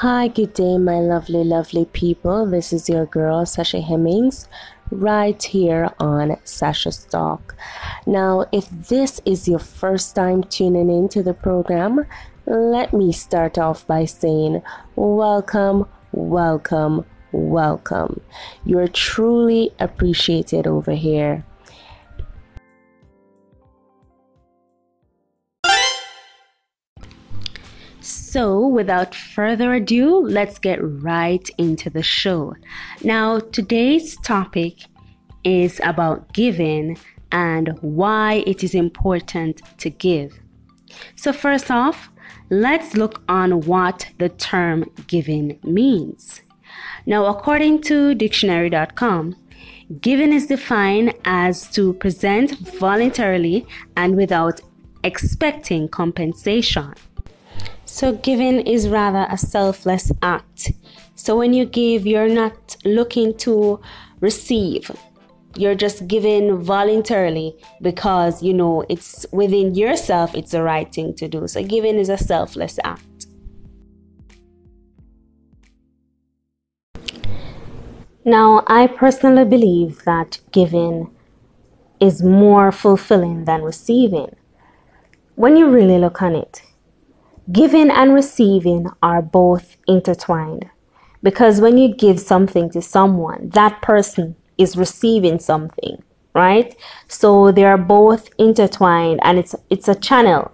Hi, good day, my lovely, lovely people. This is your girl, Sasha Hemmings, right here on Sasha's Talk. Now, if this is your first time tuning into the program, let me start off by saying welcome, welcome, welcome. You're truly appreciated over here. So, without further ado, let's get right into the show. Now, today's topic is about giving and why it is important to give. So, first off, let's look on what the term giving means. Now, according to dictionary.com, giving is defined as to present voluntarily and without expecting compensation. So, giving is rather a selfless act. So, when you give, you're not looking to receive. You're just giving voluntarily because you know it's within yourself, it's the right thing to do. So, giving is a selfless act. Now, I personally believe that giving is more fulfilling than receiving. When you really look on it, Giving and receiving are both intertwined because when you give something to someone, that person is receiving something, right? So they are both intertwined and it's it's a channel.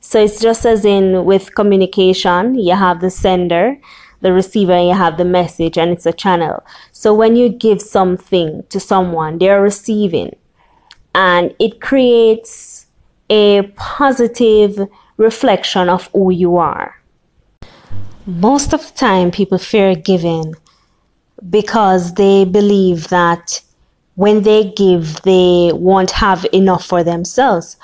So it's just as in with communication, you have the sender, the receiver, and you have the message, and it's a channel. So when you give something to someone, they're receiving, and it creates a positive reflection of who you are. Most of the time, people fear giving because they believe that when they give, they won't have enough for themselves.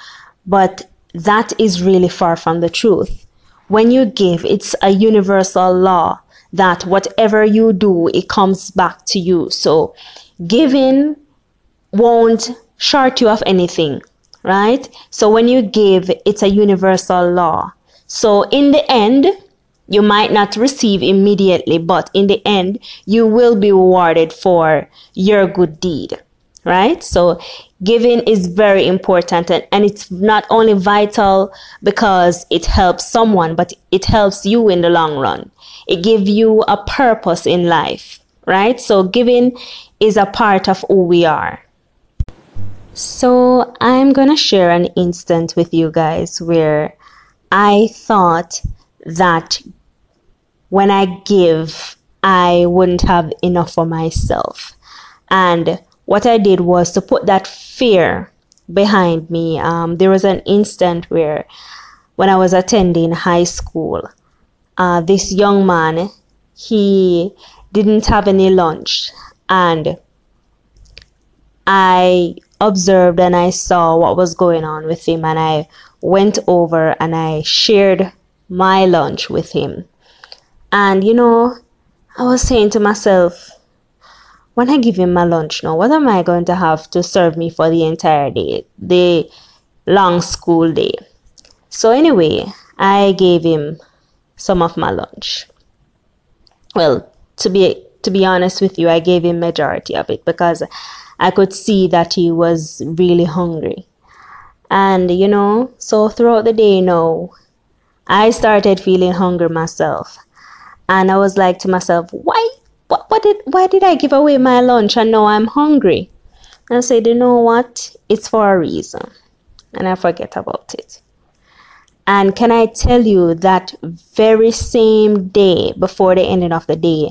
But that is really far from the truth. When you give, it's a universal law that whatever you do, it comes back to you. So giving won't short you of anything right? So when you give, it's a universal law. So in the end, you might not receive immediately, but in the end, you will be rewarded for your good deed, right? So giving is very important and, and it's not only vital because it helps someone, but it helps you in the long run. It gives you a purpose in life, right? So giving is a part of who we are. So, I'm gonna share an instant with you guys where I thought that when I give, I wouldn't have enough for myself. And what I did was to put that fear behind me. Um, there was an instant where, when I was attending high school, uh, this young man, he didn't have any lunch, and I observed and I saw what was going on with him, and I went over and I shared my lunch with him. And you know, I was saying to myself, when I give him my lunch now, what am I going to have to serve me for the entire day, the long school day? So, anyway, I gave him some of my lunch. Well, to be to be honest with you, I gave him majority of it because I could see that he was really hungry. And you know, so throughout the day now, I started feeling hungry myself. And I was like to myself, why what, what did why did I give away my lunch and now I'm hungry? And I said, you know what? It's for a reason. And I forget about it. And can I tell you that very same day before the ending of the day,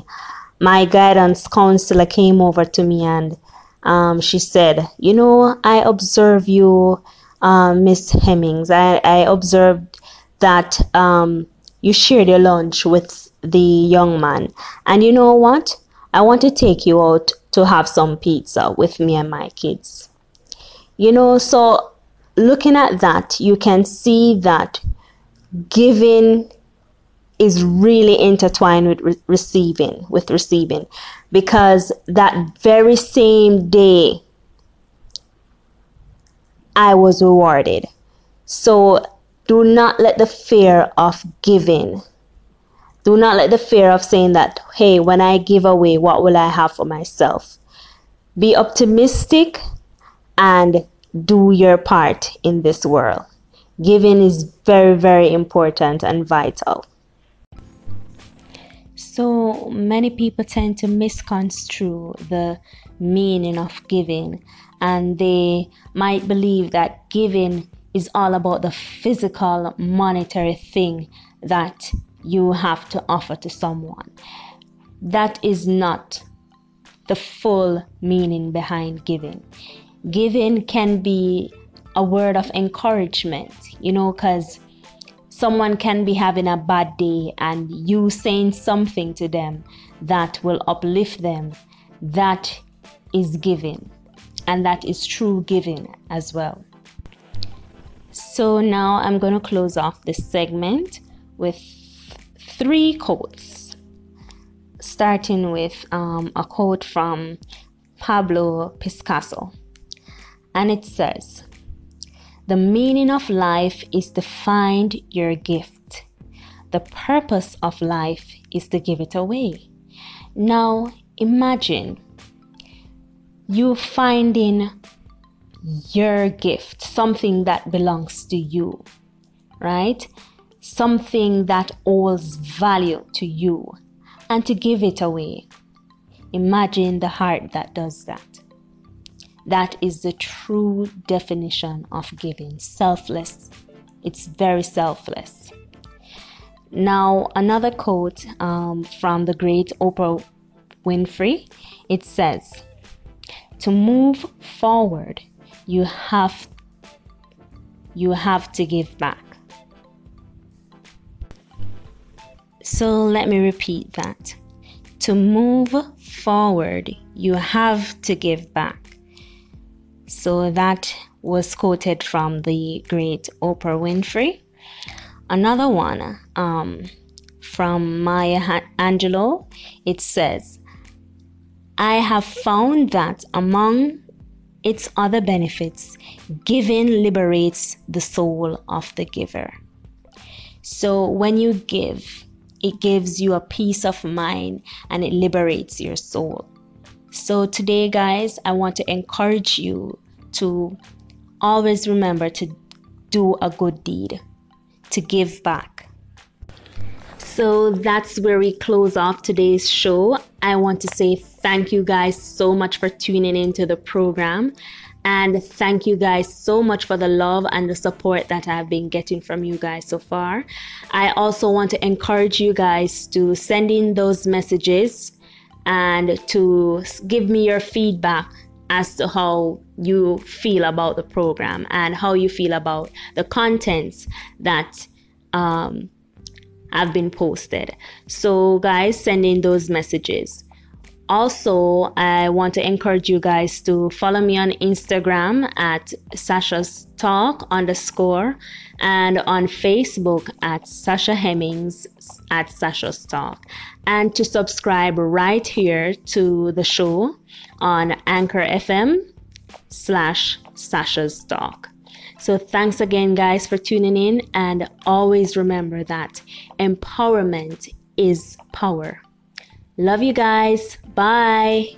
my guidance counselor came over to me and um, she said, You know, I observe you, uh, Miss Hemmings. I, I observed that um, you shared your lunch with the young man. And you know what? I want to take you out to have some pizza with me and my kids. You know, so looking at that, you can see that giving is really intertwined with re- receiving, with receiving because that very same day I was rewarded. So do not let the fear of giving Do not let the fear of saying that, hey, when I give away, what will I have for myself? Be optimistic and do your part in this world. Giving is very, very important and vital. So many people tend to misconstrue the meaning of giving, and they might believe that giving is all about the physical, monetary thing that you have to offer to someone. That is not the full meaning behind giving. Giving can be a word of encouragement, you know, because someone can be having a bad day and you saying something to them that will uplift them. That is giving, and that is true giving as well. So now I'm going to close off this segment with three quotes, starting with um, a quote from Pablo Picasso. And it says, The meaning of life is to find your gift. The purpose of life is to give it away. Now imagine you finding your gift, something that belongs to you, right? Something that holds value to you, and to give it away. Imagine the heart that does that. That is the true definition of giving selfless. It's very selfless. Now, another quote um, from the great Oprah Winfrey it says, To move forward, you have you have to give back. So let me repeat that. To move forward, you have to give back. So that was quoted from the great Oprah Winfrey. Another one um, from Maya Angelou, it says, I have found that among its other benefits, giving liberates the soul of the giver. So when you give, it gives you a peace of mind and it liberates your soul. So, today, guys, I want to encourage you to always remember to do a good deed, to give back. So, that's where we close off today's show. I want to say thank you guys so much for tuning into the program. And thank you guys so much for the love and the support that I've been getting from you guys so far. I also want to encourage you guys to send in those messages and to give me your feedback as to how you feel about the program and how you feel about the contents that um, have been posted. So, guys, send in those messages. Also, I want to encourage you guys to follow me on Instagram at Sasha's Talk underscore and on Facebook at Sasha Hemmings at Sasha's Talk and to subscribe right here to the show on Anchor FM slash Sasha's Talk. So thanks again, guys, for tuning in and always remember that empowerment is power. Love you guys. Bye.